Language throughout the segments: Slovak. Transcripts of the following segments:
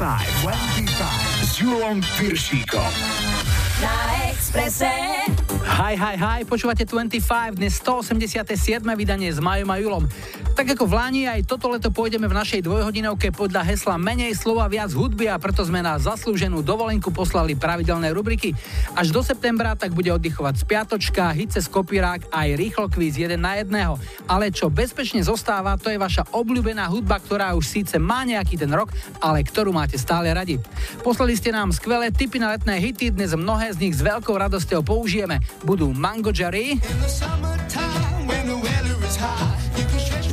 25 s Julom Piršíkom. Na Exprese. Hi, hi, hi, počúvate 25, dnes 187. vydanie s Majom a Julom. Tak ako v Lani, aj toto leto pôjdeme v našej dvojhodinovke podľa hesla menej slova, viac hudby a preto sme na zaslúženú dovolenku poslali pravidelné rubriky. Až do septembra tak bude oddychovať spiatočka, hice z kopírák aj rýchlo kvíz jeden na jedného. Ale čo bezpečne zostáva, to je vaša obľúbená hudba, ktorá už síce má nejaký ten rok, ale ktorú máte stále radi. Poslali ste nám skvelé tipy na letné hity, dnes mnohé z nich s veľkou radosťou použijeme. Budú Mango Jerry,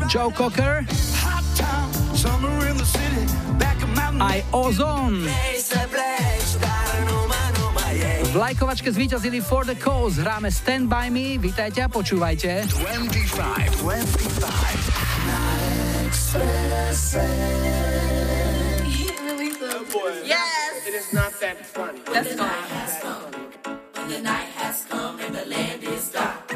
Joe Cocker, aj Ozone. V lajkovačke zvíťazili For the Cause, hráme Stand By Me, vítajte a počúvajte. 25, 25. Yes. It is not that funny. That's fine. The night has come and the land is dark.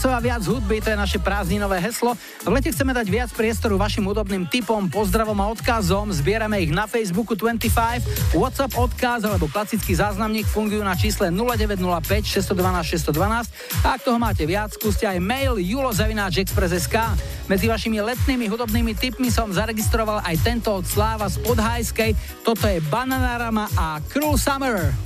Kecov a viac hudby, to je naše prázdninové heslo. V lete chceme dať viac priestoru vašim hudobným typom, pozdravom a odkazom. Zbierame ich na Facebooku 25, WhatsApp odkaz alebo klasický záznamník fungujú na čísle 0905 612 612. A ak toho máte viac, skúste aj mail julozavináčexpress.sk. Medzi vašimi letnými hudobnými typmi som zaregistroval aj tento od Sláva z Podhajskej. Toto je Bananarama a Cruel Summer.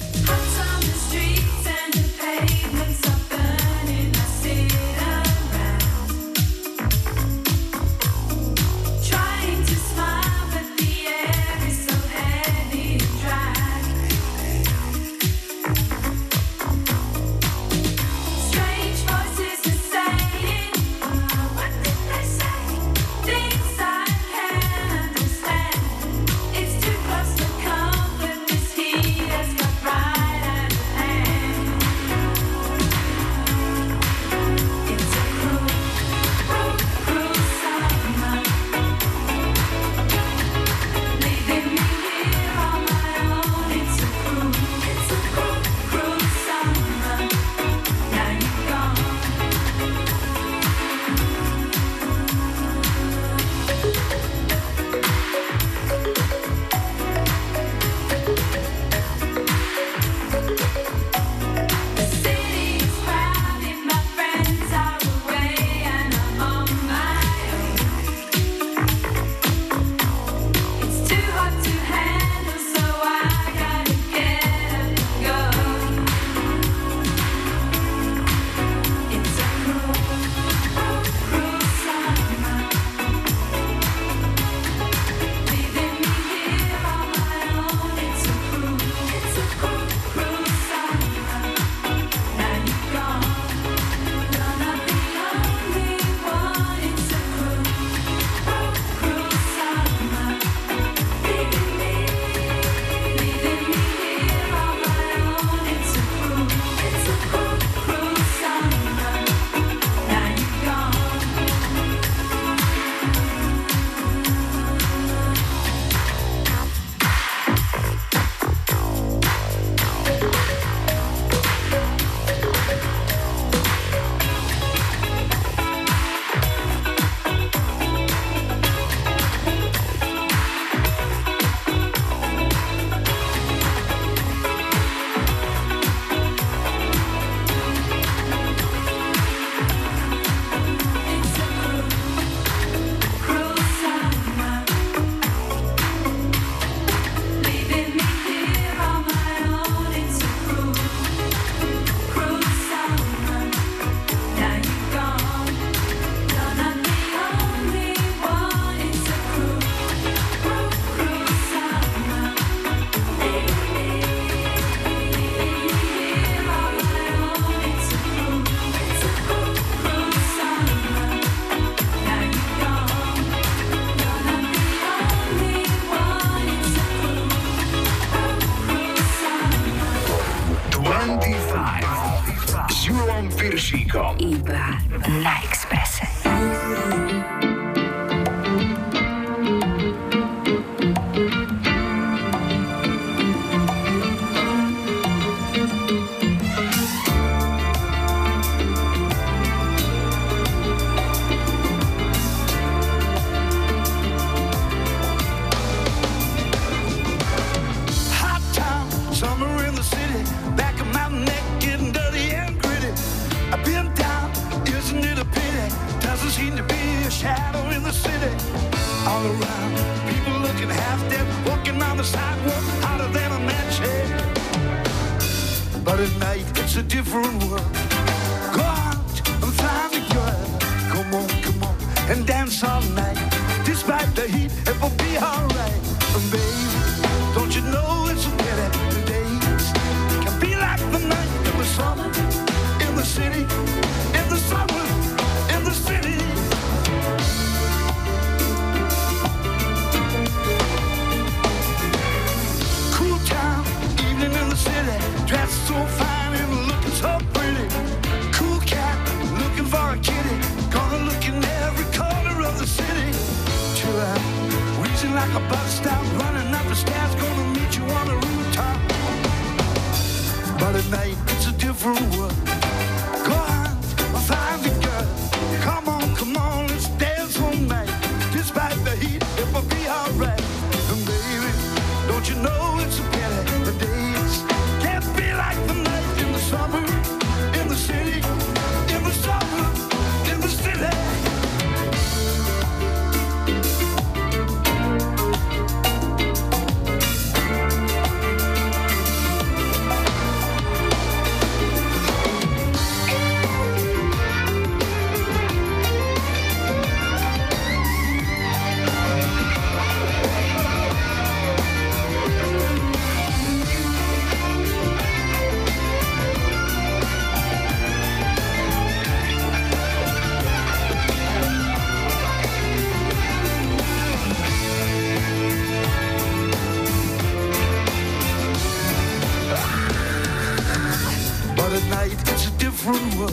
World.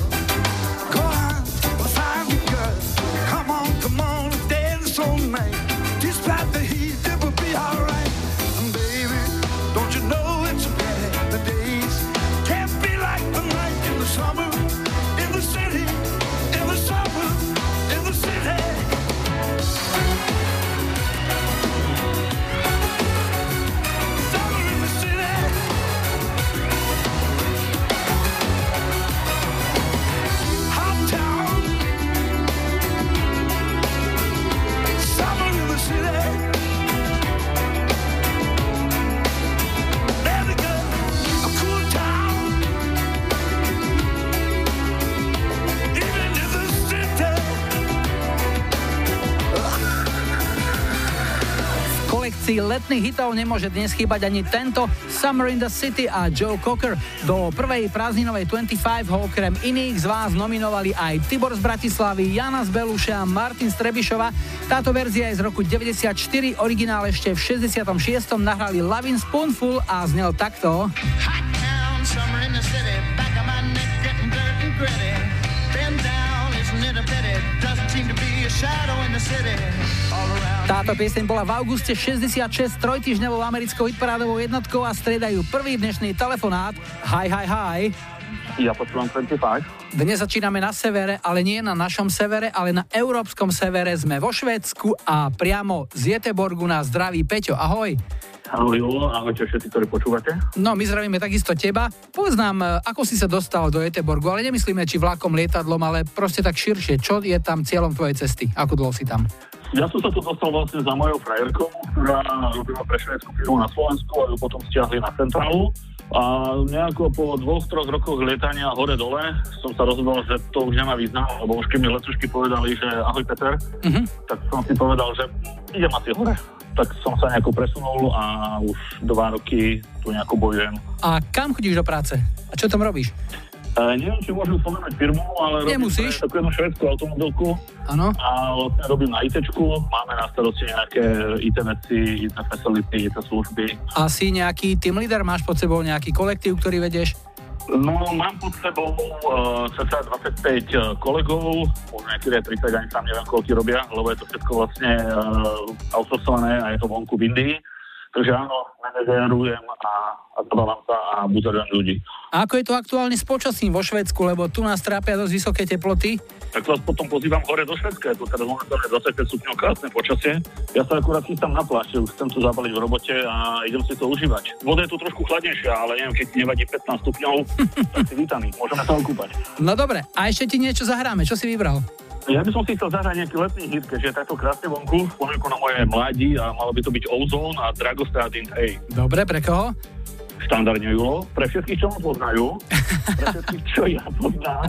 Go on, letných hitov nemôže dnes chýbať ani tento Summer in the City a Joe Cocker. Do prvej prázdninovej 25 ho okrem iných z vás nominovali aj Tibor z Bratislavy, Jana z Beluša, Martin z Trebišova. Táto verzia je z roku 94, originál ešte v 66. nahrali Lavin Spoonful a znel takto. A a shadow in the city. Táto pieseň bola v auguste 66 trojtyžňovou americkou hitparádovou jednotkou a striedajú prvý dnešný telefonát. Hi, hi, hi. Ja počúvam 25. Dnes začíname na severe, ale nie na našom severe, ale na európskom severe. Sme vo Švédsku a priamo z Jeteborgu nás zdraví Peťo. Ahoj. Ahoj, Julo, ahojte všetci, ktorí počúvate. No, my zdravíme takisto teba. Povedz nám, e, ako si sa dostal do Jeteborgu, ale nemyslíme či vlakom, lietadlom, ale proste tak širšie. Čo je tam cieľom tvojej cesty? Ako dlho si tam? Ja som sa tu dostal vlastne za mojou frajerkou, ktorá robila pre švédsku firmu na Slovensku a ju potom stiahli na centrálu. A nejako po dvoch, troch rokoch lietania hore-dole som sa rozhodol, že to už nemá význam, lebo už keď mi letušky povedali, že ahoj Peter, Mhm. tak som si povedal, že idem asi hore. Tak som sa nejako presunul a už dva roky tu nejako bojujem. A kam chodíš do práce? A čo tam robíš? E, neviem, či môžem spomenúť firmu, ale robím Nemusíš. pre takú jednu švedskú automobilku Áno. a vlastne robím na ITčku, máme na starosti nejaké IT veci, IT facility, IT služby. A si nejaký team leader? Máš pod sebou nejaký kolektív, ktorý vedieš? No, mám pod sebou uh, cca 25 kolegov, možno niekedy aj 30, ani sám neviem, koľko robia, lebo je to všetko vlastne uh, outsourcované a je to vonku v Indii. Takže áno, manažérujem a, a zabávam sa a buzarujem ľudí. A ako je to aktuálne s počasím vo Švedsku, lebo tu nás trápia dosť vysoké teploty. Tak vás potom pozývam hore do Švedska, je to teraz momentálne 25 stupňov krásne počasie. Ja sa akurát chystám na pláž, už chcem to zabaliť v robote a idem si to užívať. Voda je tu trošku chladnejšia, ale neviem, keď nevadí 15 stupňov, tak si vítaný, môžeme sa okúpať. No dobre, a ešte ti niečo zahráme, čo si vybral? Ja by som si chcel zahrať nejaký letný hit, keďže je takto krásne vonku, spomienku na moje mladí a malo by to byť Ozone a Dragostradin Hey. Dobre, pre koho? štandardne Julo. Pre všetkých, čo ma poznajú, pre všetkých, čo ja poznám.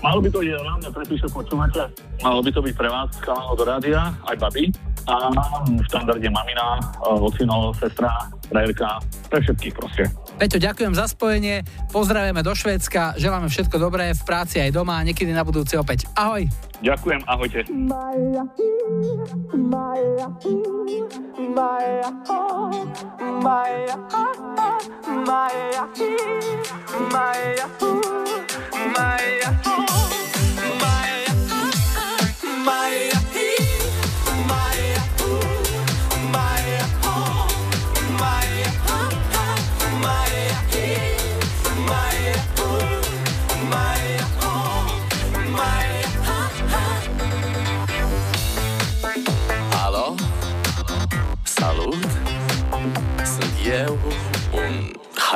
Malo by to byť hlavne pre tých, čo počúvate. Malo by to byť pre vás kanál do rádia, aj baby. A v štandarde mamina, ocino, sestra, frajerka, pre všetkých proste. Peťo, ďakujem za spojenie, pozdravujeme do Švédska, želáme všetko dobré v práci aj doma a niekedy na budúci opäť. Ahoj! Ďakujem, ahojte. Maya, Maya, Maya,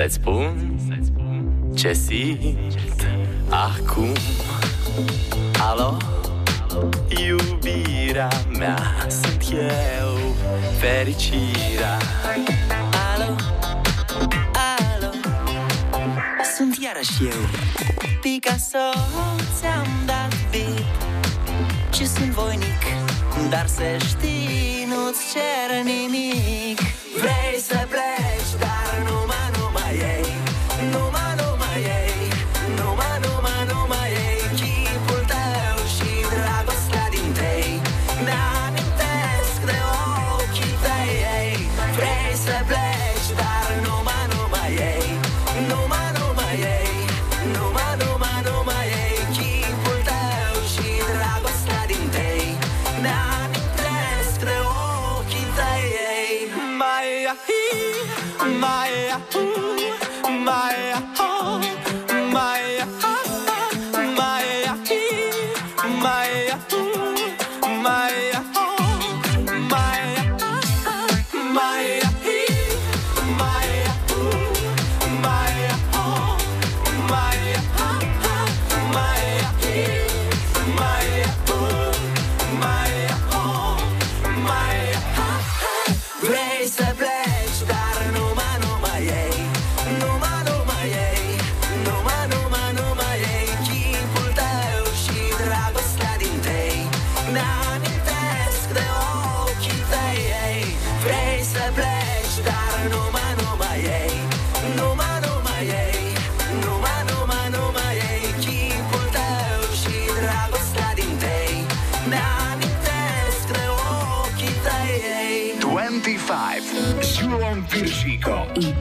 să-ți spun ce simt acum. Alo, iubirea mea Sunt eu, fericirea. Alo, alo? Sunt iarăși eu. Picasso, ți-am dat bip Și sunt voinic Dar să știi, nu-ți cer nimic. Vrei să pleci, dar Beauty Chico.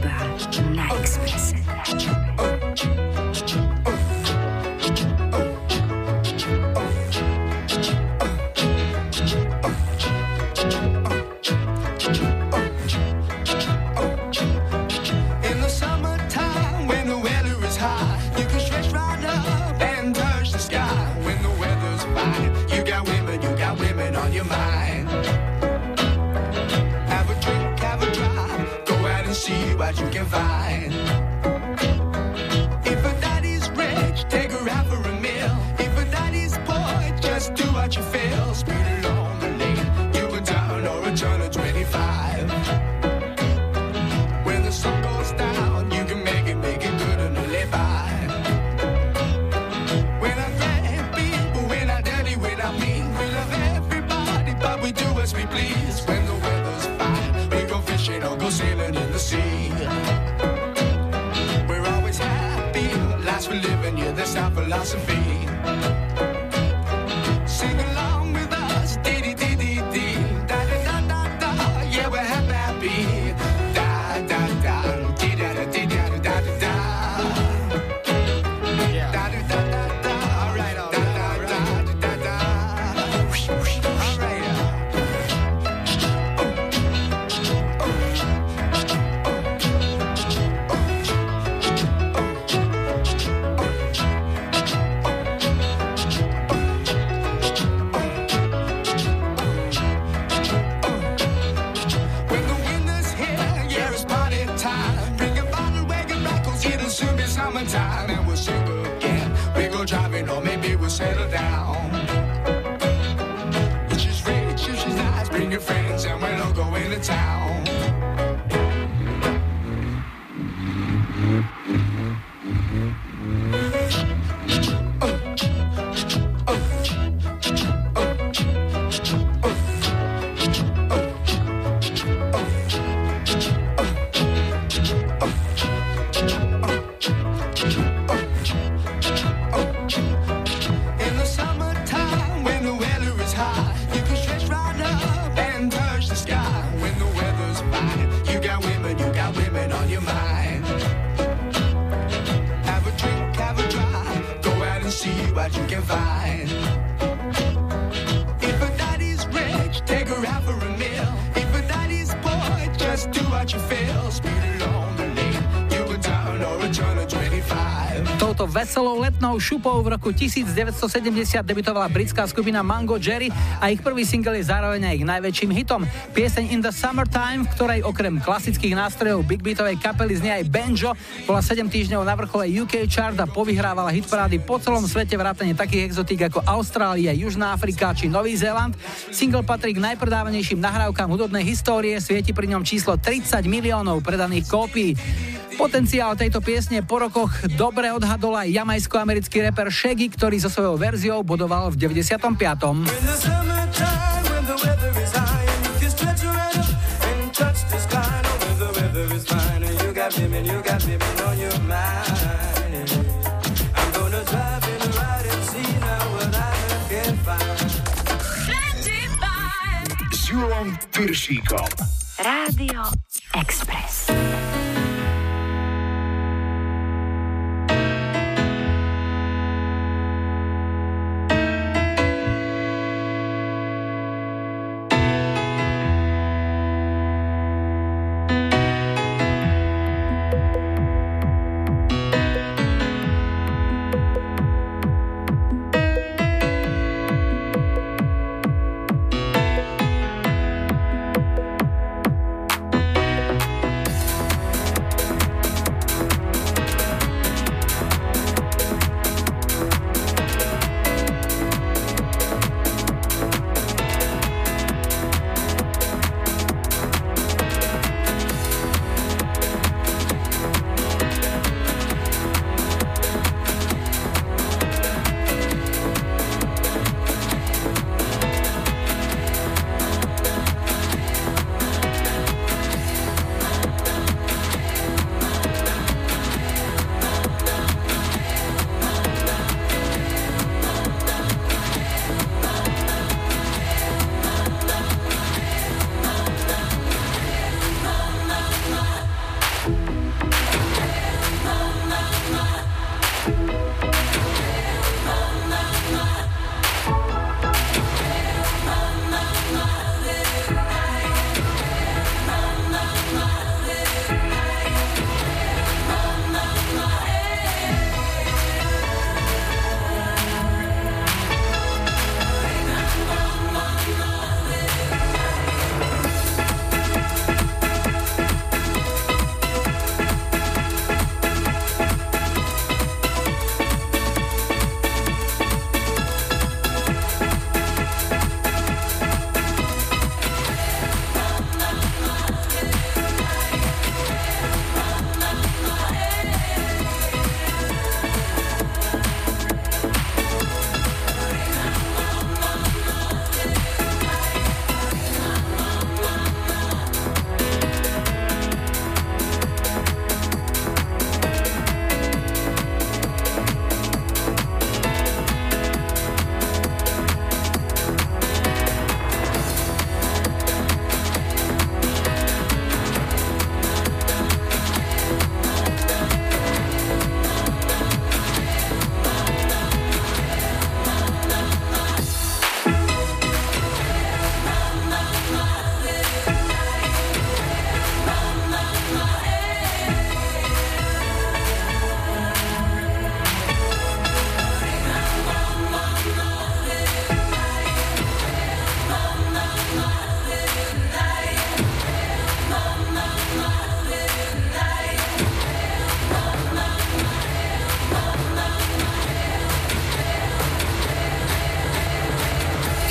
úspešnou šupou v roku 1970 debitovala britská skupina Mango Jerry a ich prvý single je zároveň aj ich najväčším hitom. Pieseň In the Summertime, v ktorej okrem klasických nástrojov big beatovej kapely znie aj banjo, bola 7 týždňov na vrchole UK chart a povyhrávala hitparády po celom svete vrátane takých exotík ako Austrália, Južná Afrika či Nový Zéland. Single patrí k najpredávanejším nahrávkam hudobnej histórie, svieti pri ňom číslo 30 miliónov predaných kópií. Potenciál tejto piesne po rokoch dobre odhadol aj jamajsko-americký reper Shaggy, ktorý so svojou verziou budoval v 95. S Júlom Piršíkom. Rádio Express.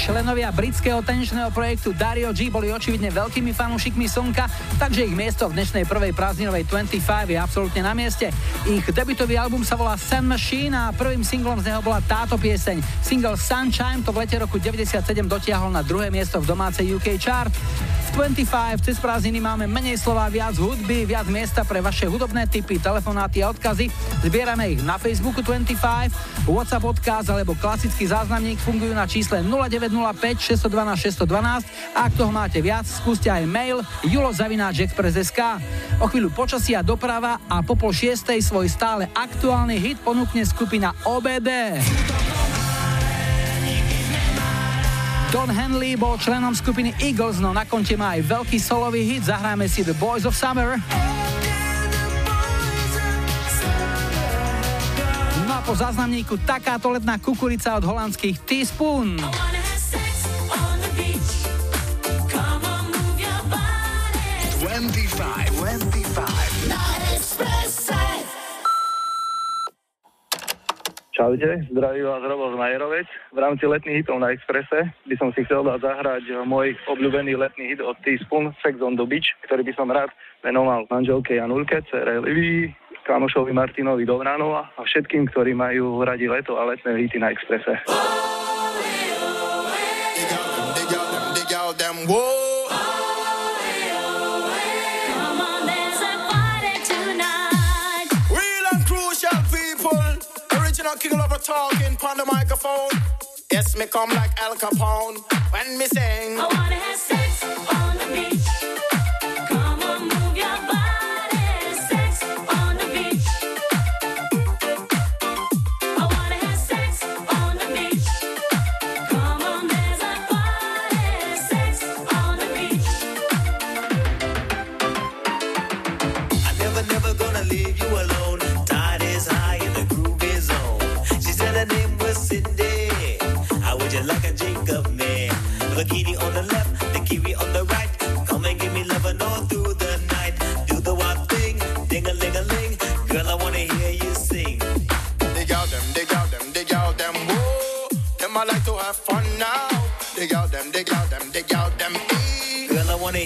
Členovia britského tanečného projektu Dario G boli očividne veľkými fanúšikmi Sonka, takže ich miesto v dnešnej prvej prázdninovej 25 je absolútne na mieste. Ich debutový album sa volá Sun Machine a prvým singlom z neho bola táto pieseň. Single Sunshine to v lete roku 97 dotiahol na druhé miesto v domácej UK chart. V 25 cez prázdniny máme menej slova, viac hudby, viac miesta pre vaše hudobné typy, telefonáty a odkazy. Zbierame ich na Facebooku 25, WhatsApp odkaz alebo klasický záznamník fungujú na čísle 0905 612 612 a ak toho máte viac, skúste aj mail julozavináčexpress.sk. O chvíľu počasia doprava a po pol šiestej svoj stále aktuálny hit ponúkne skupina OBD. Don Henley bol členom skupiny Eagles, no na konte má aj veľký solový hit. Zahráme si The Boys of Summer. No a po záznamníku takáto letná kukurica od holandských Teaspoon. 25, Čaute, zdraví vás Robo Majerovec. V rámci letných hitov na Exprese by som si chcel dať zahrať môj obľúbený letný hit od Teaspoon, Sex on the Beach, ktorý by som rád venoval manželke Janulke, cere Livii, kamošovi Martinovi Dobranova a všetkým, ktorí majú radi leto a letné hity na Exprese. Dig out them, Original king lover talking on the microphone. Yes, me come like Al Capone when me sing. I wanna have sex on the beach.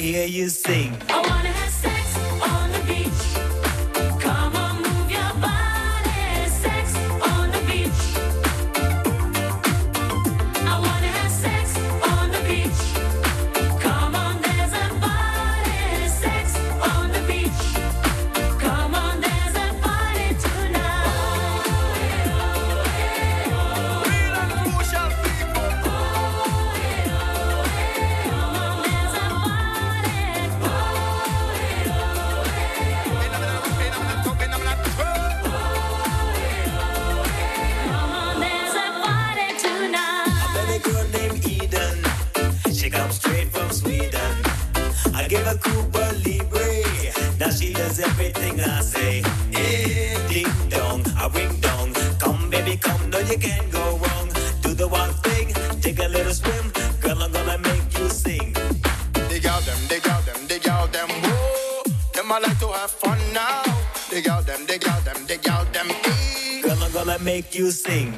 Hear you sing. Does everything I say. Eh, ding dong, a ring dong. Come, baby, come, no, you can't go wrong. Do the one thing, take a little swim. Girl, I'm gonna make you sing. Dig out them, dig out them, dig out them, whoa. Them I like to have fun now. Dig out them, dig out them, dig out them. Girl, I'm gonna make you sing.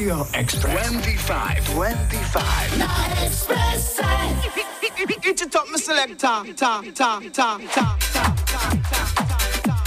Radio Express. 25. 25. La Express. Eat selector. Ta, ta, ta, ta, ta, ta, ta.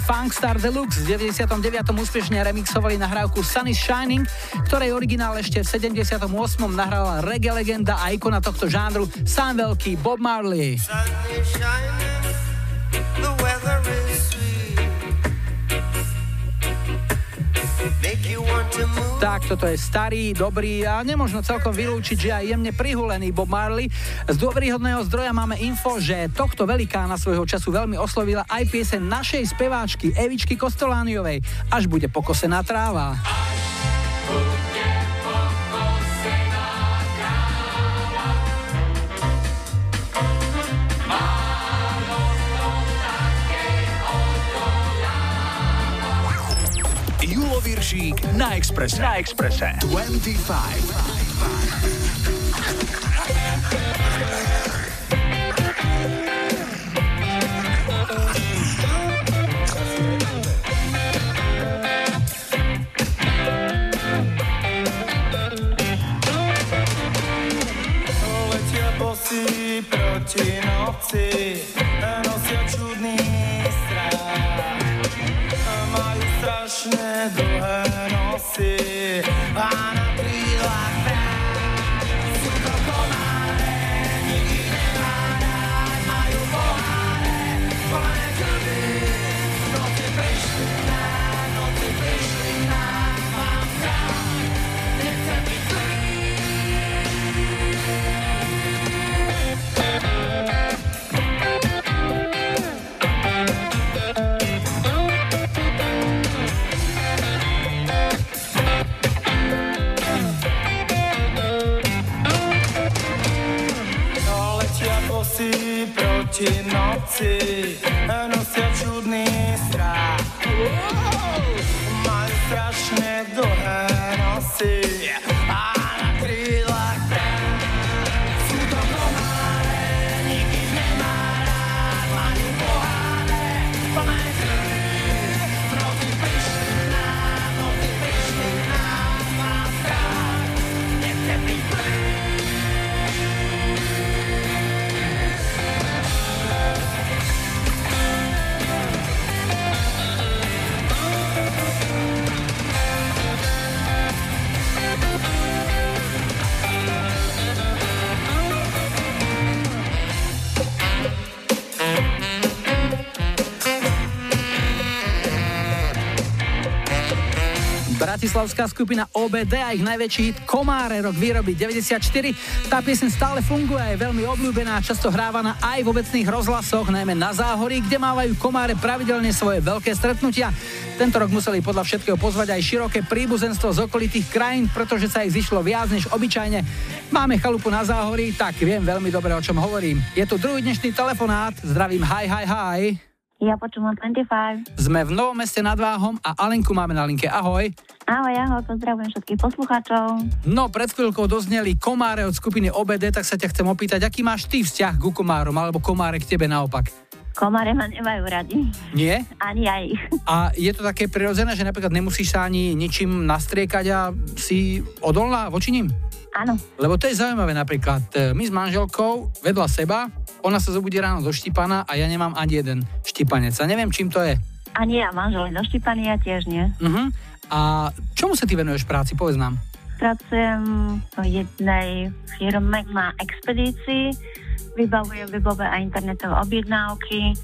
Funkstar Deluxe v 99. úspešne remixovali nahrávku Sun is Shining, ktorej originál ešte v 78. nahrala reggae legenda a ikona tohto žánru sám veľký Bob Marley. Sun shining, the weather is Tak, toto je starý, dobrý a nemožno celkom vylúčiť, že aj jemne prihulený Bob Marley. Z dôveryhodného zdroja máme info, že tohto velikána svojho času veľmi oslovila aj pieseň našej speváčky Evičky Kostolániovej. Až bude pokosená tráva. Až Kąsik na Express, Na Express. 25. noci nosia čudný Bratislavská skupina OBD a ich najväčší hit Komáre rok výroby 94. Tá piesň stále funguje je veľmi obľúbená, často hrávaná aj v obecných rozhlasoch, najmä na Záhorí, kde mávajú Komáre pravidelne svoje veľké stretnutia. Tento rok museli podľa všetkého pozvať aj široké príbuzenstvo z okolitých krajín, pretože sa ich zišlo viac než obyčajne. Máme chalupu na Záhorí, tak viem veľmi dobre, o čom hovorím. Je tu druhý dnešný telefonát. Zdravím, hi, hi, hi. Ja počúvam 25. Sme v Novom meste nad Váhom a Alenku máme na linke. Ahoj. Ahoj, ahoj, pozdravujem všetkých poslucháčov. No, pred chvíľkou dozneli komáre od skupiny OBD, tak sa ťa chcem opýtať, aký máš ty vzťah ku komárom, alebo komáre k tebe naopak? Komáre ma nemajú radi. Nie? Ani ja ich. A je to také prirodzené, že napríklad nemusíš sa ani ničím nastriekať a si odolná voči nim? Áno. Lebo to je zaujímavé napríklad. e, My s manželkou vedľa seba, ona sa zobudí ráno do štipaná a ja nemám ani jeden štipanec. A neviem, čím to je. Ani ja, manžel je doštípaný, ja tiež nie. Uh-huh. A čomu sa ty venuješ práci, povedz nám. Pracujem v jednej firme na expedícii, vybavujem webové a internetové objednávky,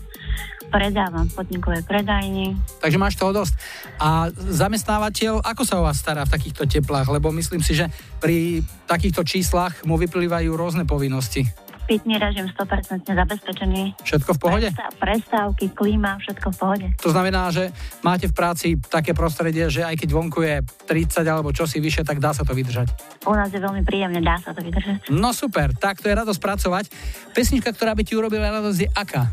predávam v podnikovej predajni. Takže máš toho dosť. A zamestnávateľ, ako sa o vás stará v takýchto teplách? Lebo myslím si, že pri takýchto číslach mu vyplývajú rôzne povinnosti. Pitný režim 100% zabezpečený. Všetko v pohode? Prestá- Prestávky, klíma, všetko v pohode. To znamená, že máte v práci také prostredie, že aj keď vonku je 30 alebo čosi vyššie, tak dá sa to vydržať. U nás je veľmi príjemne, dá sa to vydržať. No super, tak to je radosť pracovať. Pesnička, ktorá by ti urobila radosť je aká?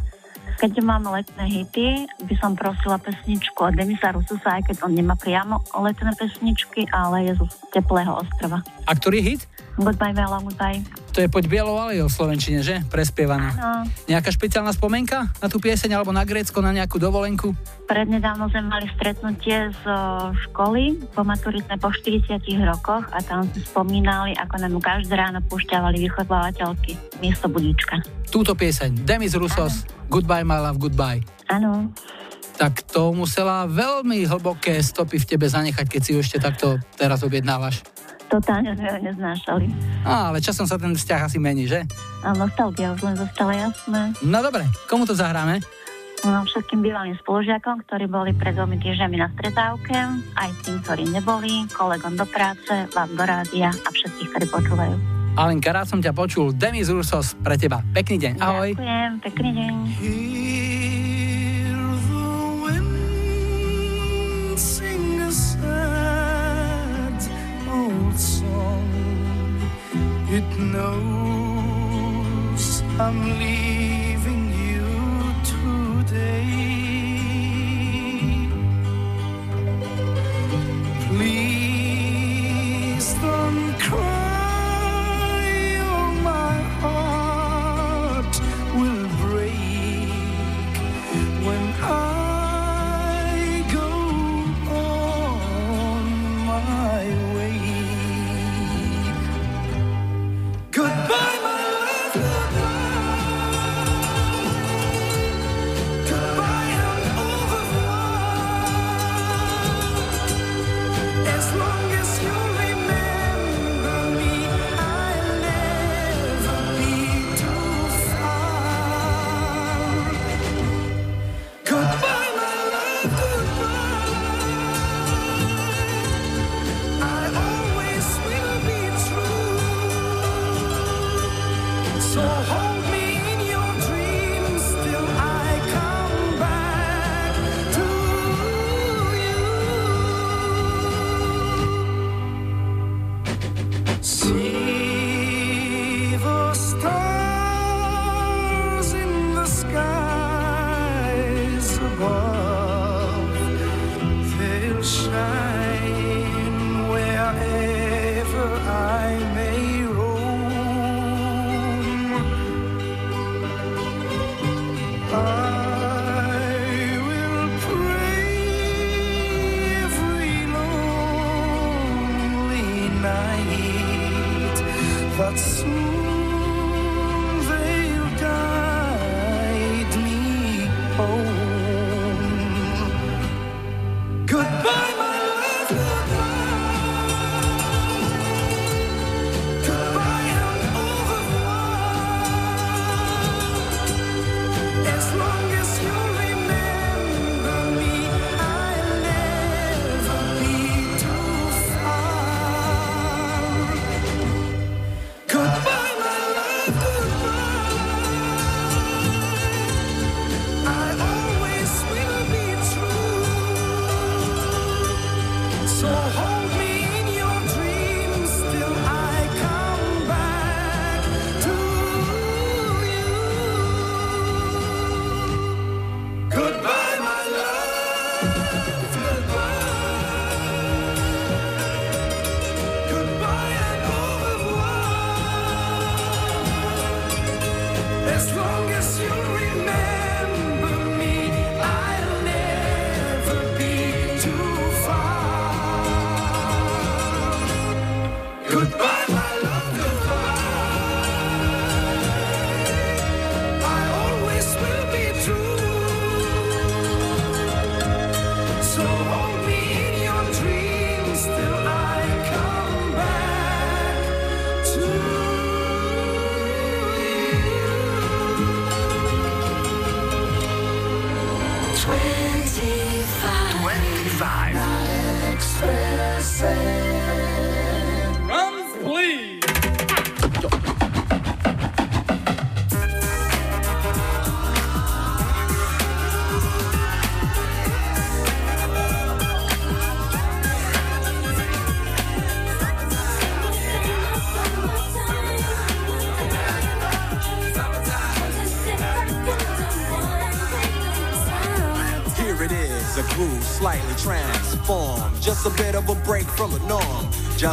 Keď máme letné hity, by som prosila pesničku od Denisa Rususa, aj keď on nemá priamo letné pesničky, ale je z teplého ostrova. A ktorý hit? Goodbye, Vela, goodbye. To je Poď bielou alejou v Slovenčine, že? Prespievaná. Áno. Nejaká špeciálna spomenka na tú pieseň alebo na Grécko, na nejakú dovolenku? Prednedávno sme mali stretnutie z školy po maturitné po 40 rokoch a tam sme spomínali, ako nám každé ráno púšťavali vychovávateľky miesto budíčka. Túto pieseň, Demis Rusos, Goodbye my love, goodbye. Áno. Tak to musela veľmi hlboké stopy v tebe zanechať, keď si ju ešte takto teraz objednávaš. Totálne sme ho neznášali. Á, ale časom sa ten vzťah asi mení, že? A nostalgia už len zostala jasné. No dobre, komu to zahráme? No, všetkým bývalým spolužiakom, ktorí boli pred dvomi týždňami na stretávke, aj tým, ktorí neboli, kolegom do práce, vám do rádia a všetkých, ktorí počúvajú. Alenka, rád som ťa počul. Demis Ursos pre teba. Pekný deň. Ahoj. Ďakujem, pekný deň. Old song. It knows I'm leaving you today. Please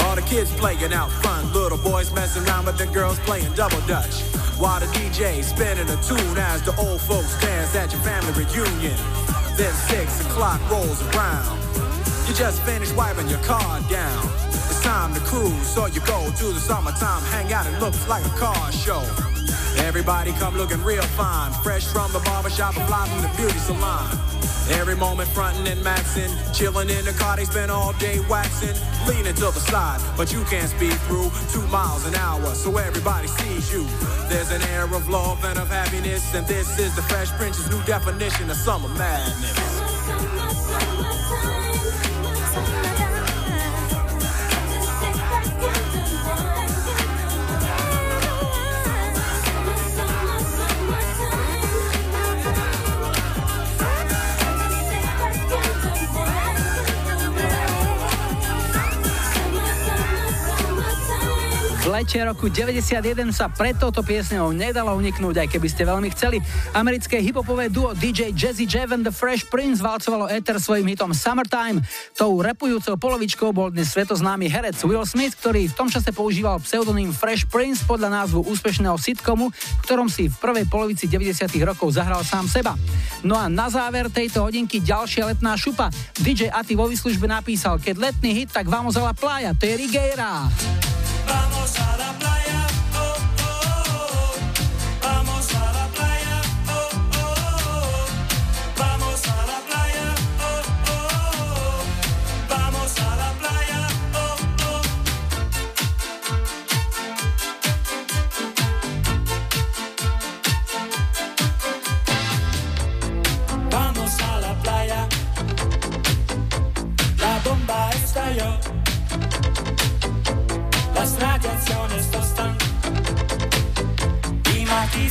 All the kids playing out front, little boys messing around with the girls playing double dutch. While the DJ spinning a tune as the old folks dance at your family reunion. Then six o'clock rolls around. You just finished wiping your car down. It's time to cruise, so you go to the summertime hangout. It looks like a car show. Everybody come looking real fine. Fresh from the barbershop and fly from the beauty salon. Every moment frontin' and maxin', chillin' in the car, they spend all day waxing, leaning to the side, but you can't speed through two miles an hour, so everybody sees you. There's an air of love and of happiness, and this is the Fresh Prince's new definition of summer madness. Lete roku 91 sa pred touto piesňou nedalo uniknúť, aj keby ste veľmi chceli. Americké hipopové duo DJ Jazzy Jeff and the Fresh Prince valcovalo Ether svojim hitom Summertime. Tou repujúcou polovičkou bol dnes svetoznámy herec Will Smith, ktorý v tom čase používal pseudonym Fresh Prince podľa názvu úspešného sitcomu, v ktorom si v prvej polovici 90 rokov zahral sám seba. No a na záver tejto hodinky ďalšia letná šupa. DJ Ati vo výslužbe napísal, keď letný hit, tak vamos a la playa, to je Rigueira. Vamos a la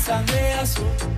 camisa azul.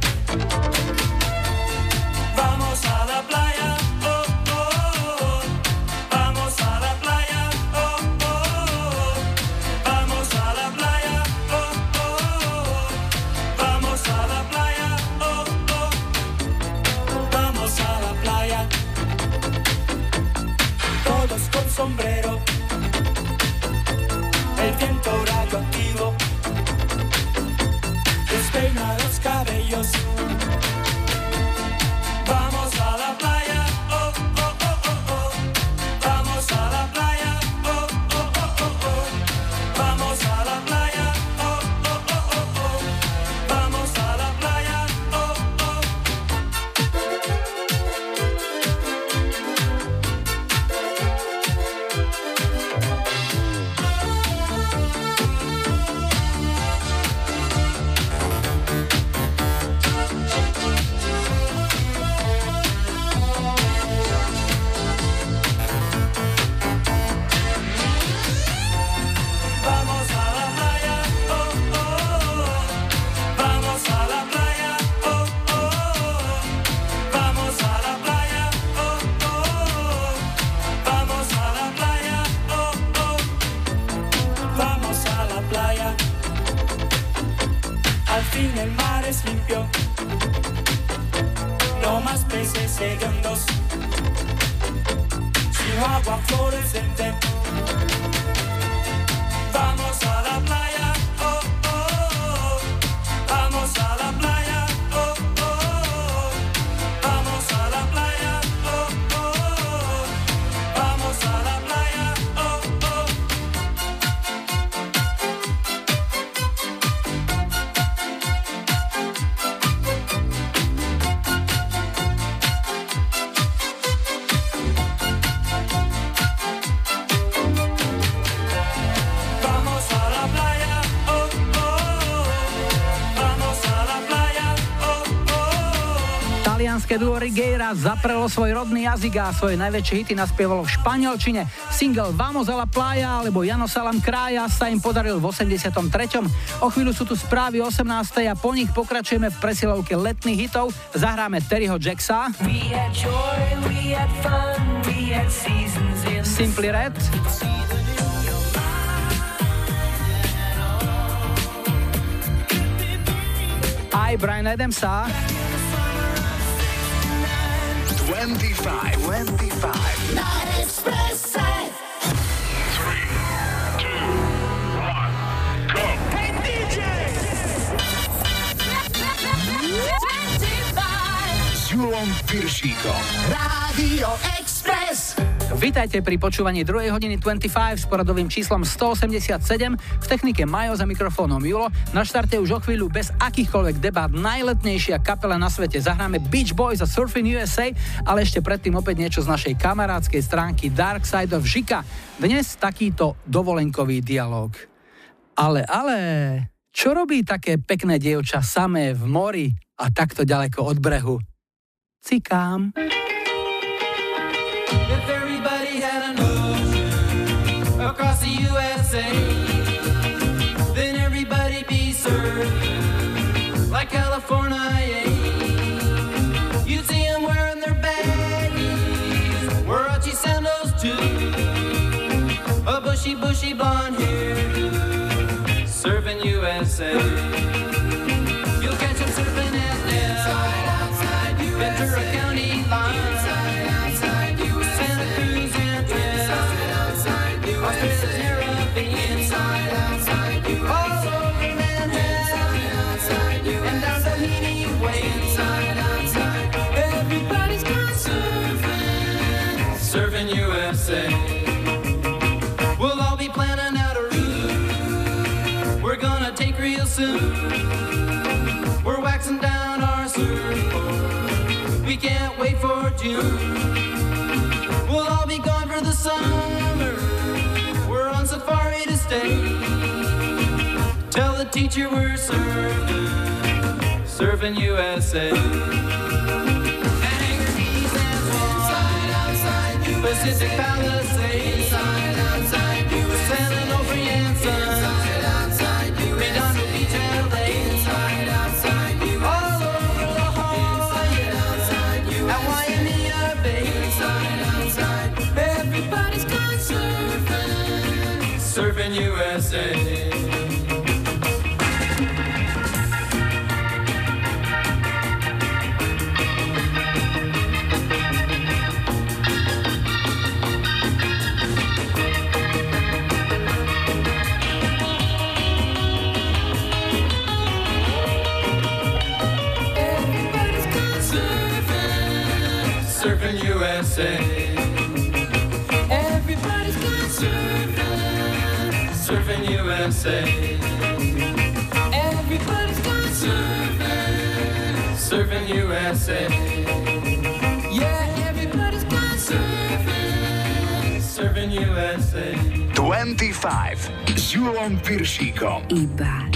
Duo Rigueira zaprelo svoj rodný jazyk a svoje najväčšie hity naspievalo v španielčine. Single Vamos a la playa alebo Jano Salam Krája sa im podaril v 83. O chvíľu sú tu správy 18. a po nich pokračujeme v presilovke letných hitov. Zahráme Terryho Jacksa, Simply Red, aj Brian Adamsa, 25. 25. Night Express. Hey DJ! S Julom Piršíkom. Radio Express. Vítajte pri počúvaní 2. hodiny 25 s poradovým číslom 187. V technike Majo za mikrofónom Julo. Na štarte už o chvíľu bez akýchkoľvek debát najletnejšia kapela na svete. Zahráme Beach Boys a Surfing USA, ale ešte predtým opäť niečo z našej kamarádskej stránky Dark Side of Žika. Dnes takýto dovolenkový dialog. Ale, ale, čo robí také pekné dievča samé v mori a takto ďaleko od brehu? Cikám. If had an ocean across the USA, then everybody be served like California. You'd see them wearing their baggies, Warachi sandals too, a bushy, bushy blonde hair, surfing USA. Wait. We'll all be gone for the summer. We're on safari to stay. Tell the teacher we're surfing, surfing USA. Hangar Keys and Swan, Pacific Palisades, San Onofre surfing, surfing USA. Everybody's gone surfing, surfing USA. USA. Everybody's gone surfing, surfing USA. Yeah, everybody's gone surfing, surfing USA. 25 s Julom Piršíkom. Iba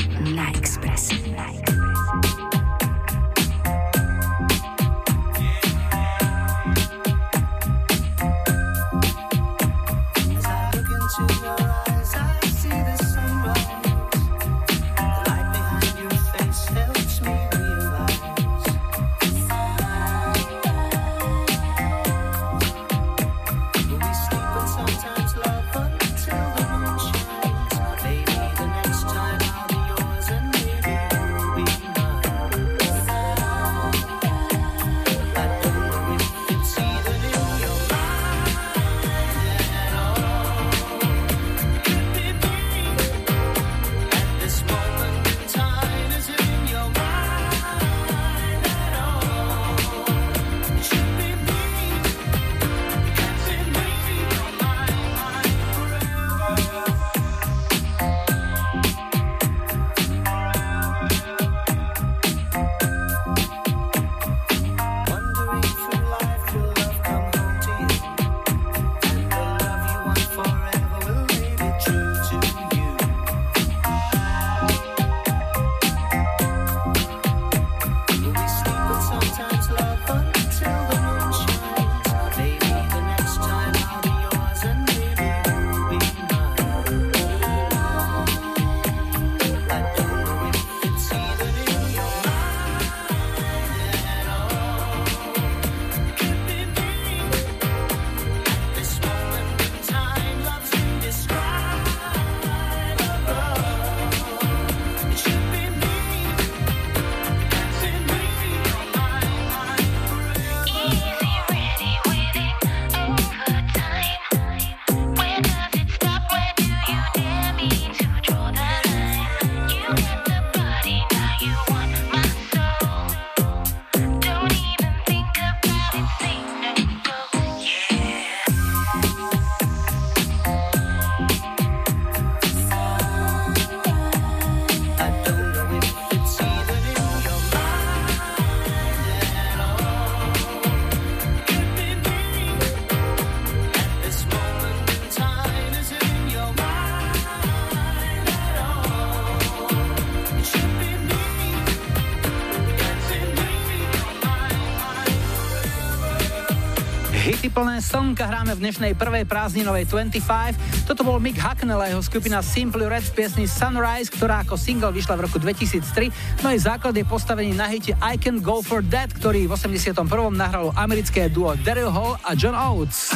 Slnka hráme v dnešnej prvej prázdninovej 25. Toto bol Mick Hucknell a jeho skupina Simply Red z piesni Sunrise, ktorá ako single vyšla v roku 2003. No aj základ je postavený na hite I Can Go For That, ktorý v 81. nahralo americké duo Daryl Hall a John Oates.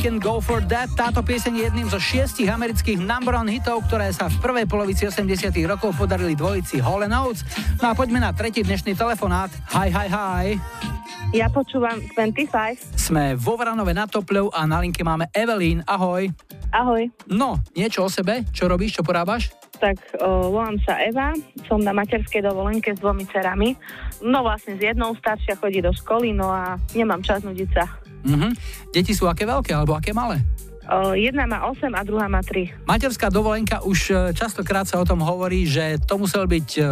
Can Go For That. Táto pieseň je jedným zo šiestich amerických number one hitov, ktoré sa v prvej polovici 80 rokov podarili dvojici Hall Oates. No a poďme na tretí dnešný telefonát. Hi, hi, hi. Ja počúvam 25. Sme vo Vranove na Topľov a na linke máme Evelyn. Ahoj. Ahoj. No, niečo o sebe? Čo robíš, čo porábaš? Tak o, volám sa Eva, som na materskej dovolenke s dvomi cerami. No vlastne s jednou staršia chodí do školy, no a nemám čas nudiť sa. Mhm. Deti sú aké veľké alebo aké malé? O, jedna má 8 a druhá má 3. Materská dovolenka už e, častokrát sa o tom hovorí, že to musel byť e,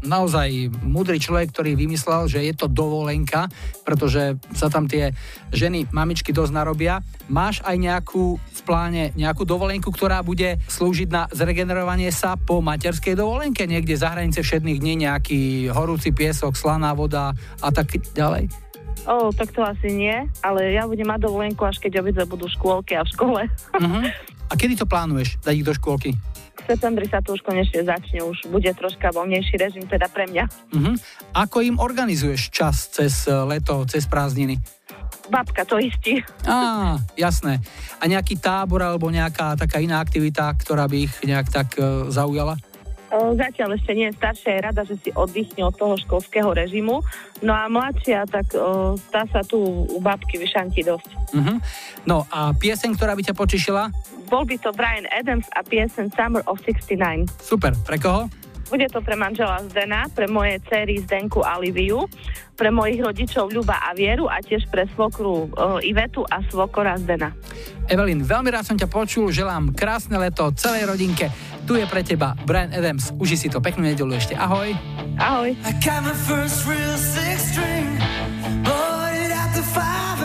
naozaj múdry človek, ktorý vymyslel, že je to dovolenka, pretože sa tam tie ženy, mamičky dosť narobia. Máš aj nejakú v pláne, nejakú dovolenku, ktorá bude slúžiť na zregenerovanie sa po materskej dovolenke, niekde za hranice všetných dní, nejaký horúci piesok, slaná voda a tak ďalej? O, tak to asi nie, ale ja budem mať dovolenku, až keď obidve budú v škôlke a v škole. Uh-huh. A kedy to plánuješ, dať ich do škôlky? V septembri sa to už konečne začne, už bude troška voľnejší režim, teda pre mňa. Uh-huh. Ako im organizuješ čas cez e, leto, cez prázdniny? Babka to istí. Á, jasné. A nejaký tábor alebo nejaká taká iná aktivita, ktorá by ich nejak tak uh, zaujala? Zatiaľ ešte nie staršia, je rada, že si oddychne od toho školského režimu. No a mladšia, tak o, tá sa tu u babky vyšantí dosť. Uh-huh. No a pieseň, ktorá by ťa potešila? Bol by to Brian Adams a pieseň Summer of 69. Super, pre koho? Bude to pre manžela Zdena, pre moje cery Zdenku a Liviu, pre mojich rodičov Ľuba a Vieru a tiež pre svokru uh, Ivetu a svokora Zdena. Evelyn, veľmi rád som ťa počul, želám krásne leto celej rodinke. Tu je pre teba Brian Adams. Uži si to, peknú nedelu ešte. Ahoj. Ahoj. I got my first real six string, bought it at the five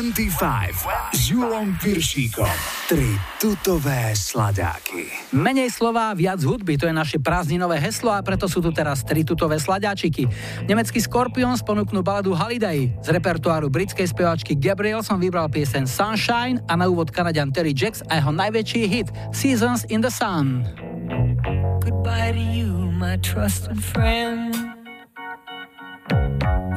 25 s Julom Piršíkom. Tri tutové sladáky. Menej slova, viac hudby, to je naše prázdninové heslo a preto sú tu teraz tri tutové sladáčiky. Nemecký Scorpions ponúknú baladu Holiday. Z repertoáru britskej speváčky Gabriel som vybral piesen Sunshine a na úvod Kanadian Terry Jacks a jeho najväčší hit Seasons in the Sun. Goodbye to you, my trusted friend.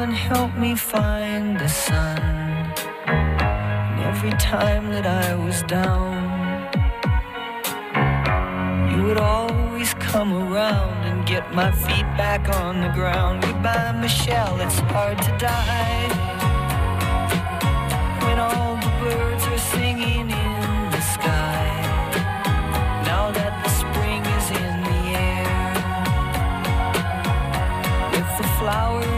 And helped me find the sun. And every time that I was down, you would always come around and get my feet back on the ground. Goodbye, Michelle, it's hard to die. When all the birds are singing in the sky. Now that the spring is in the air with the flowers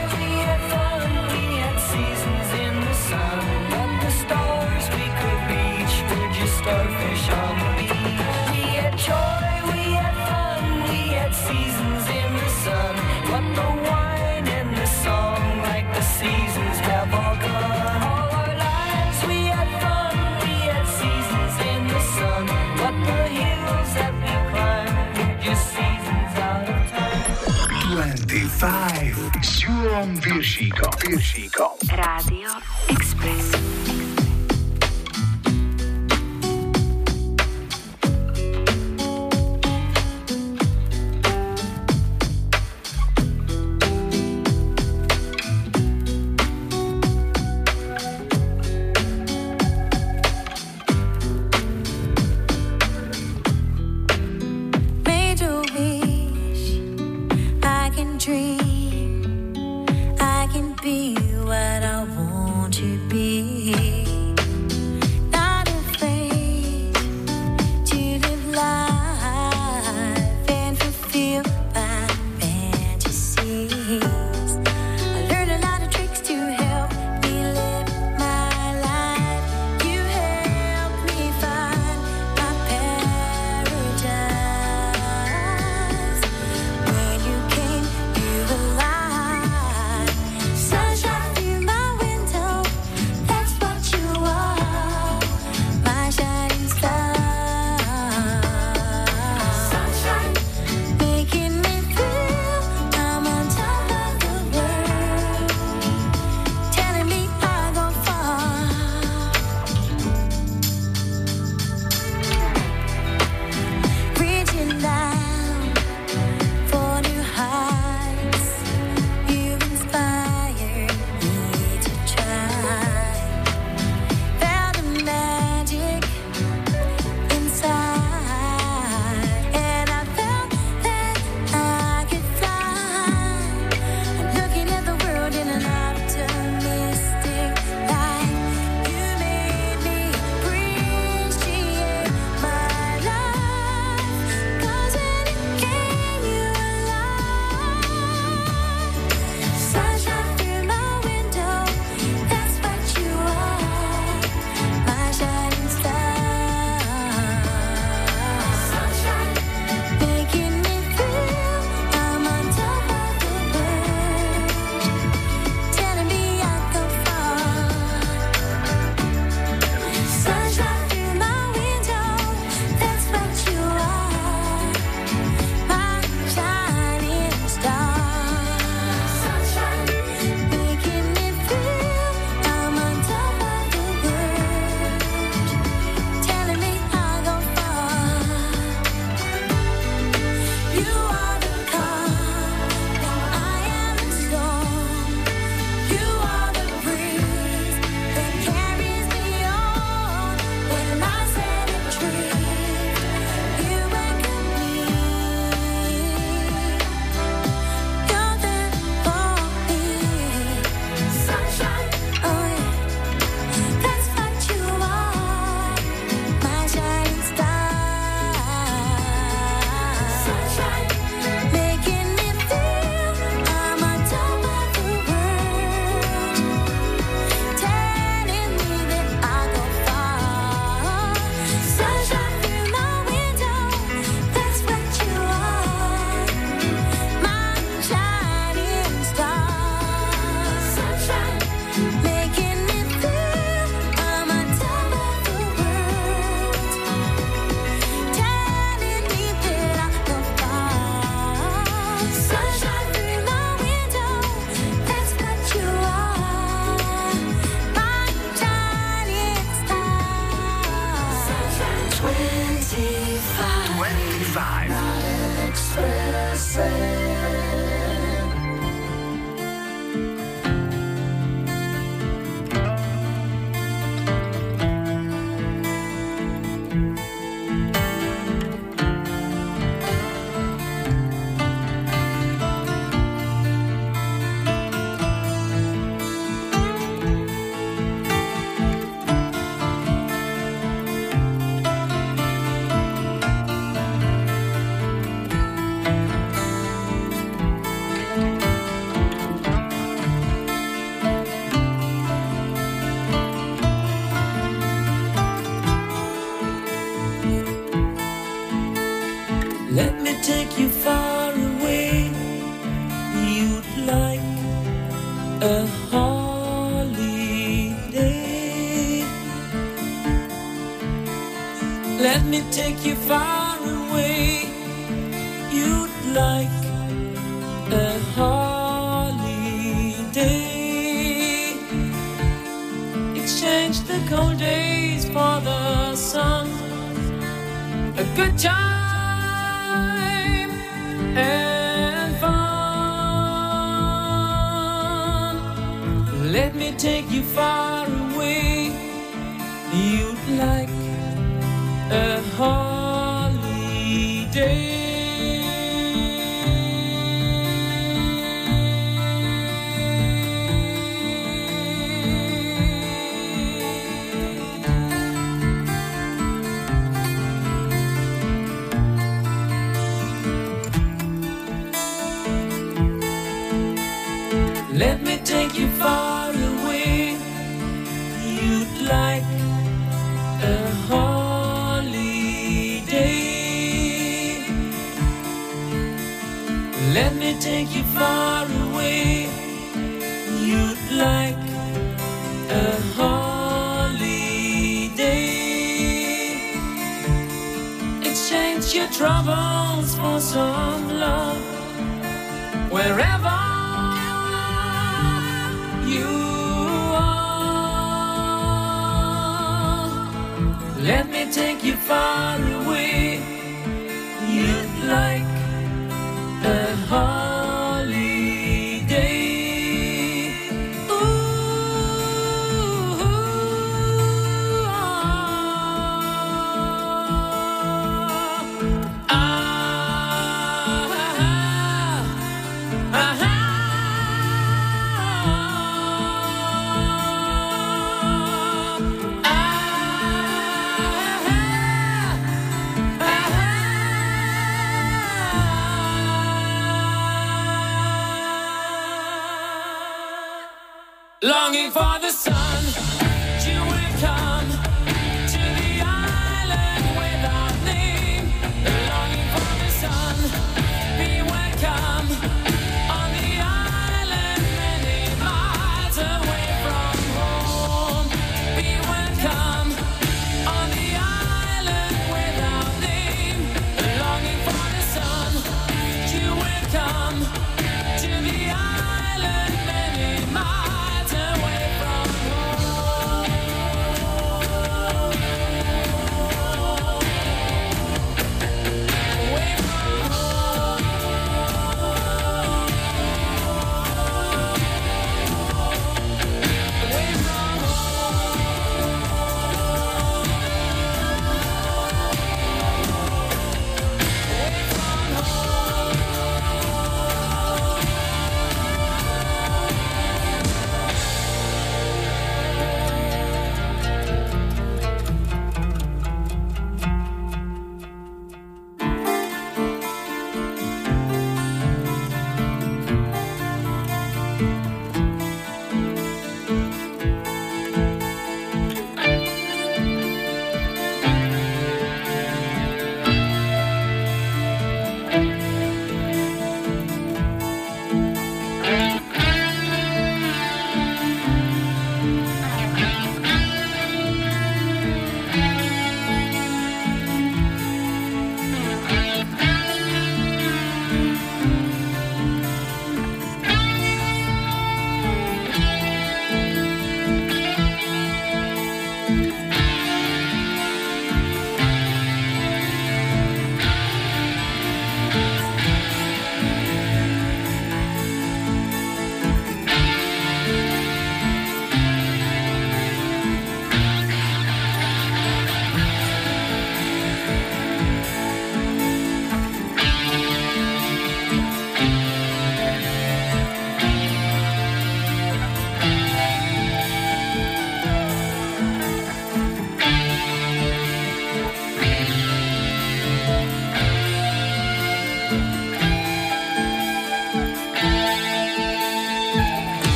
Piršíkom.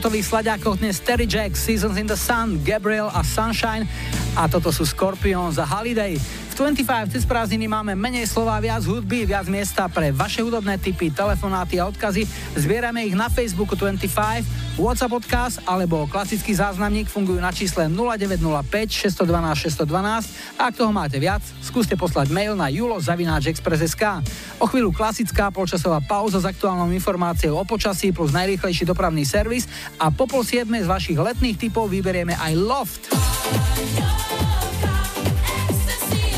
Tutových slaďákoch dnes Terry Jack, Seasons in the Sun, Gabriel a Sunshine a toto sú Scorpions a Holiday. V 25 cez prázdniny máme menej slova, viac hudby, viac miesta pre vaše hudobné typy, telefonáty a odkazy. Zbierame ich na Facebooku 25, WhatsApp odkaz alebo klasický záznamník fungujú na čísle 0905 612 612 a ak toho máte viac, skúste poslať mail na julo.express.sk. O chvíľu klasická polčasová pauza s aktuálnou informáciou o počasí plus najrýchlejší dopravný servis a po pol z vašich letných typov vyberieme aj Loft.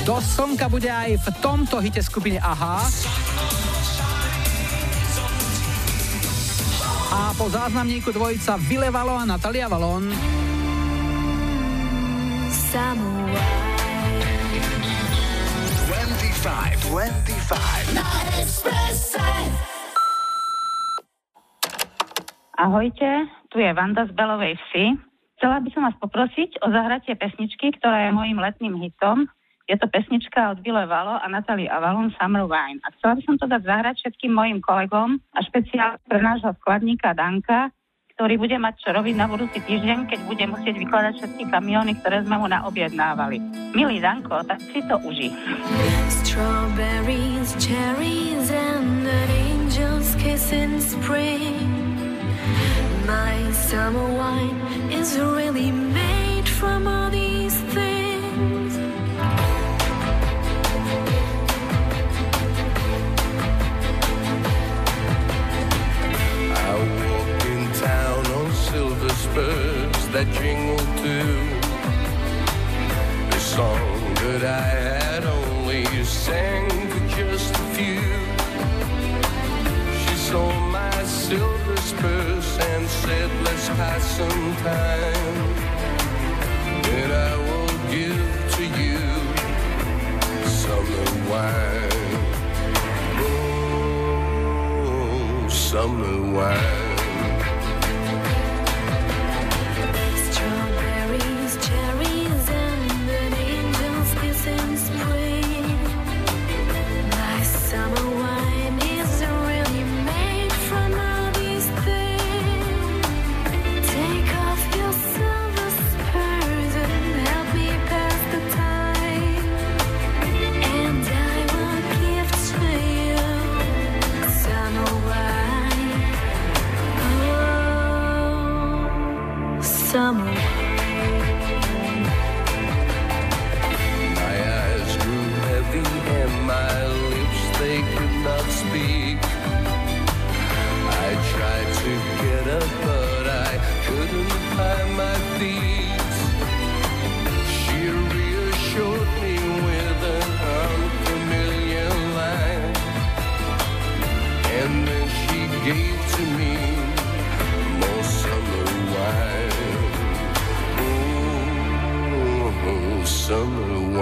Do slnka bude aj v tomto hite skupine AHA. A po záznamníku dvojica Vylevalo a Natalia Valon. 25, 25. Na Expresse. Ahojte, tu je Vanda z Belovej vsi. Chcela by som vás poprosiť o zahratie pesničky, ktorá je mojim letným hitom. Je to pesnička od Vile Valo a Natalie Avalon Summer Wine. A chcela by som to dať zahrať všetkým mojim kolegom a špeciálne pre nášho skladníka Danka, ktorý bude mať čo robiť na budúci týždeň, keď bude musieť vykladať všetky kamióny, ktoré sme mu naobjednávali. Milý Danko, tak si to uži. Strawberries, cherries, and an angel's kiss in spring. My summer wine is really made from all these that jingle too. The song that I had only sang for just a few. She saw my silver spurs and said, Let's pass some time. Then I will give to you summer wine. Oh, summer wine. Summer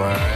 summer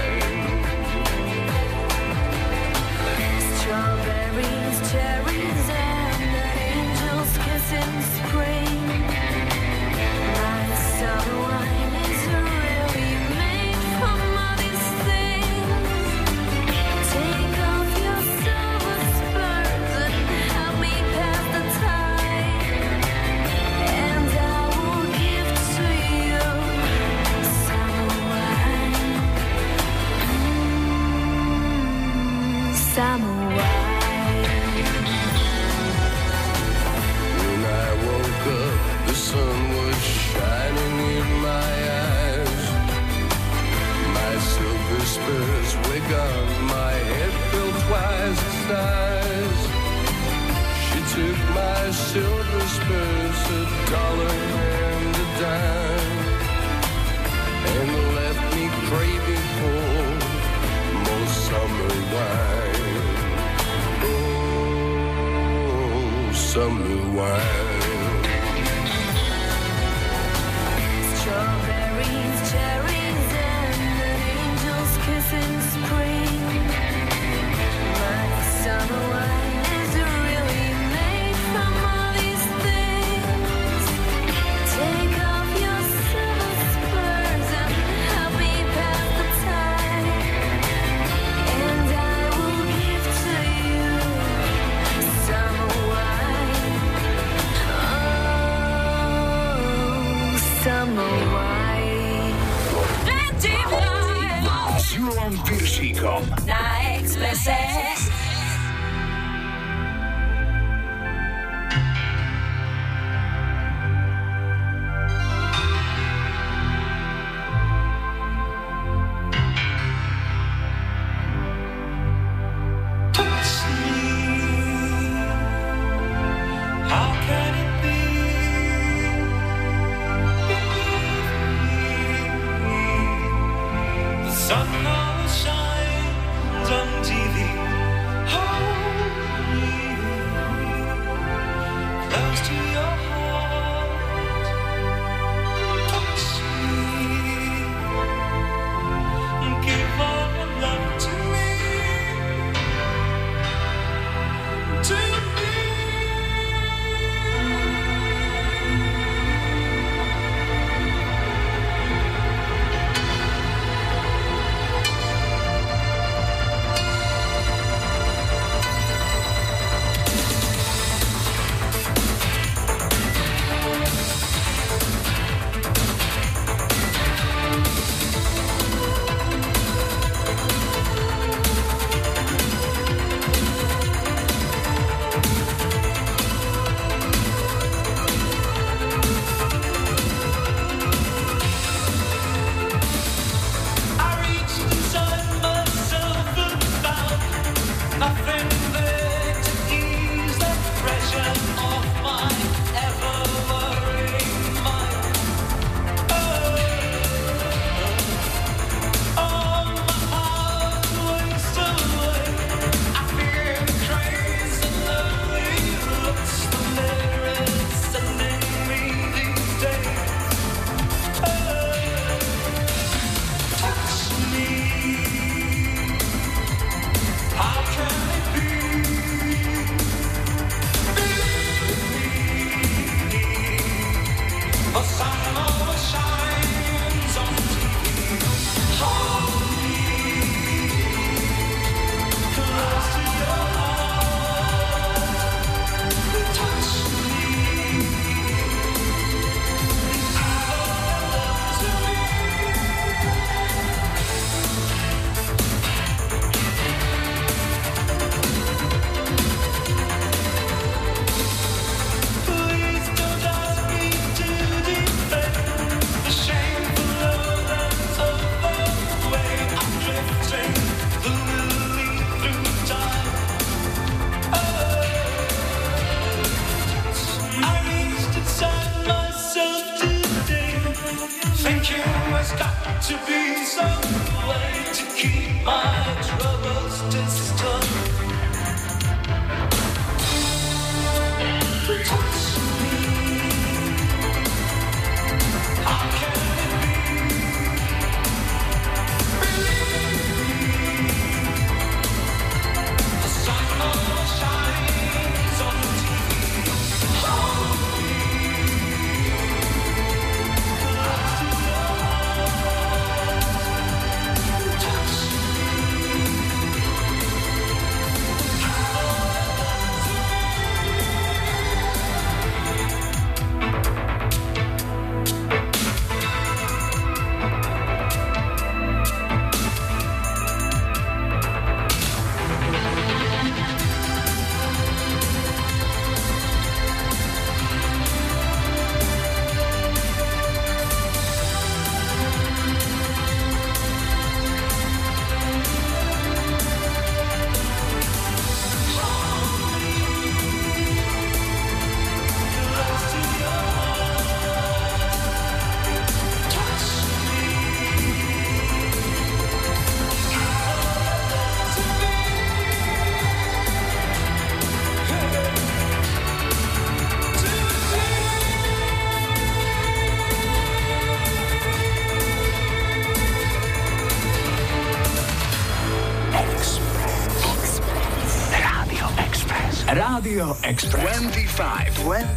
Express. 25. 25.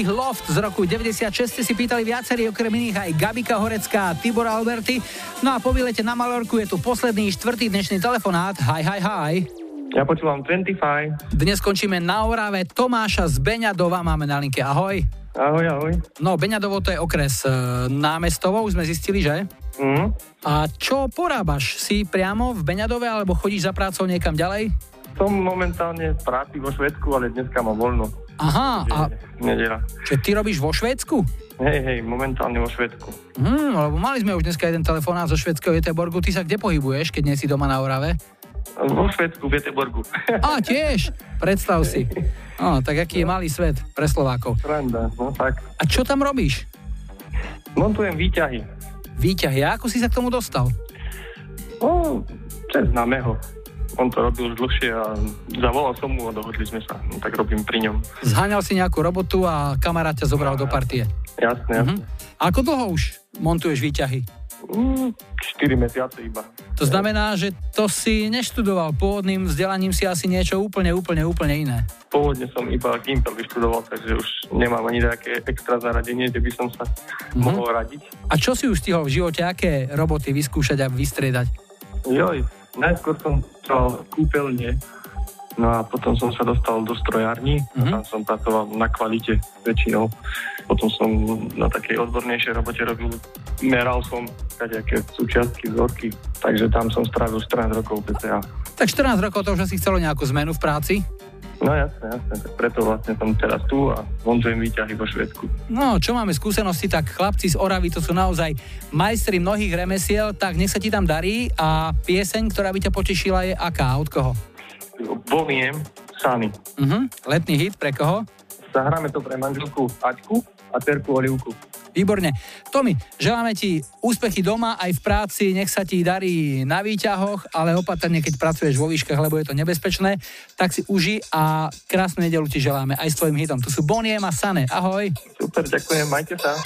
nemeckých Loft z roku 96 ste si pýtali viacerí, okrem iných aj Gabika Horecká a Tibor Alberty. No a po výlete na Malorku je tu posledný štvrtý dnešný telefonát. Hi, hi, hi. Ja počúvam 25. Dnes skončíme na Orave. Tomáša z Beňadova máme na linke. Ahoj. Ahoj, ahoj. No, Beňadovo to je okres e, námestovo, už sme zistili, že? Mm. A čo porábaš? Si priamo v Beňadove alebo chodíš za prácou niekam ďalej? Som momentálne v práci vo Švedsku, ale dneska mám voľno. Aha, a Nedela. čo ty robíš vo Švédsku? Hej, hej, momentálne vo Švedsku. Hmm, lebo mali sme už dneska jeden telefonát zo švedského Göteborgu. Ty sa kde pohybuješ, keď nie si doma na Orave? Vo Švedsku, v Göteborgu. A, tiež? Predstav si. No, tak aký je malý svet pre Slovákov. Sranda, no tak. A čo tam robíš? Montujem výťahy. Výťahy. A ako si sa k tomu dostal? No, cez známeho. On to robil už dlhšie a zavolal som mu a dohodli sme sa. No, tak robím pri ňom. Zháňal si nejakú robotu a kamarát ťa zobral do partie. Jasné, jasné. A ako dlho už montuješ výťahy? Mm, 4 mesiace iba. To znamená, že to si neštudoval. Pôvodným vzdelaním si asi niečo úplne, úplne, úplne iné. Pôvodne som iba Gimpel vyštudoval, takže už nemám ani nejaké extra zaradenie, kde by som sa Mhm. mohol radiť. A čo si už stihol v živote, aké roboty vyskúšať a vystriedať? Joj, najskôr som chcel kúpeľne, no a potom som sa dostal do strojárni, Mhm. mm-hmm. tam som pracoval na kvalite väčšinou. Potom som na takej odbornejšej robote robil, meral som nejaké súčiastky, vzorky, takže tam som strávil 14 rokov PCA. Tak 14 rokov to už asi chcelo nejakú zmenu v práci. No jasne, jasne, tak preto vlastne som teraz tu a vonzujem výťahy vo Švedsku. No, čo máme skúsenosti, tak chlapci z Oravy to sú naozaj majstri mnohých remesiel, tak nech sa ti tam darí a pieseň, ktorá by ťa potešila je aká? Od koho? Boniem, Sany. Mhm, letný hit, pre koho? Zahráme to pre manželku Aťku a cerku Olivku. Výborne. Tomi, želáme ti úspechy doma aj v práci, nech sa ti darí na výťahoch, ale opatrne, keď pracuješ vo výškach, lebo je to nebezpečné, tak si uži a krásnu nedelu ti želáme aj s tvojim hitom. Tu sú Boniem a Sane. Ahoj. Super, ďakujem, majte sa.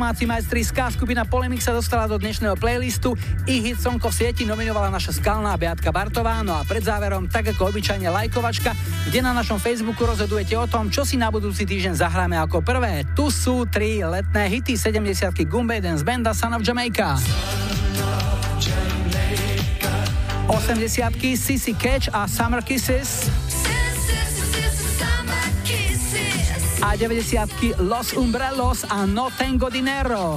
Domáci majstriská skupina Polemik sa dostala do dnešného playlistu. Ich hit Sonko v sieti nominovala naša skalná Beatka Bartová. No a pred záverom, tak ako obyčajne lajkovačka, kde na našom Facebooku rozhodujete o tom, čo si na budúci týždeň zahráme ako prvé. Tu sú tri letné hity 70 Gumbe Dance Banda Son of Jamaica. 80 Sissy Catch a Summer Kisses. A 90 Los Umbrellos a No Tengo Dinero.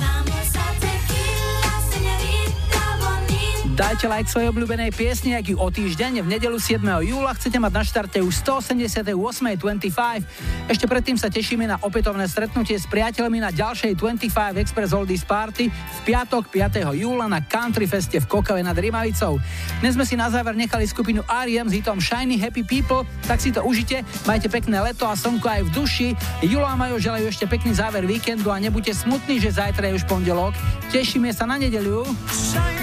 Dajte like svojej obľúbenej piesni, ak ju o týždeň v nedelu 7. júla chcete mať na štarte už 188.25. Ešte predtým sa tešíme na opätovné stretnutie s priateľmi na ďalšej 25 Express Oldies Party piatok 5. júla na Country Feste v Kokave nad Rimavicou. Dnes sme si na záver nechali skupinu R.E.M. s hitom Shiny Happy People, tak si to užite, majte pekné leto a slnko aj v duši. Julo a Majo želajú ešte pekný záver víkendu a nebuďte smutní, že zajtra je už pondelok. Tešíme sa na nedeľu. Shiny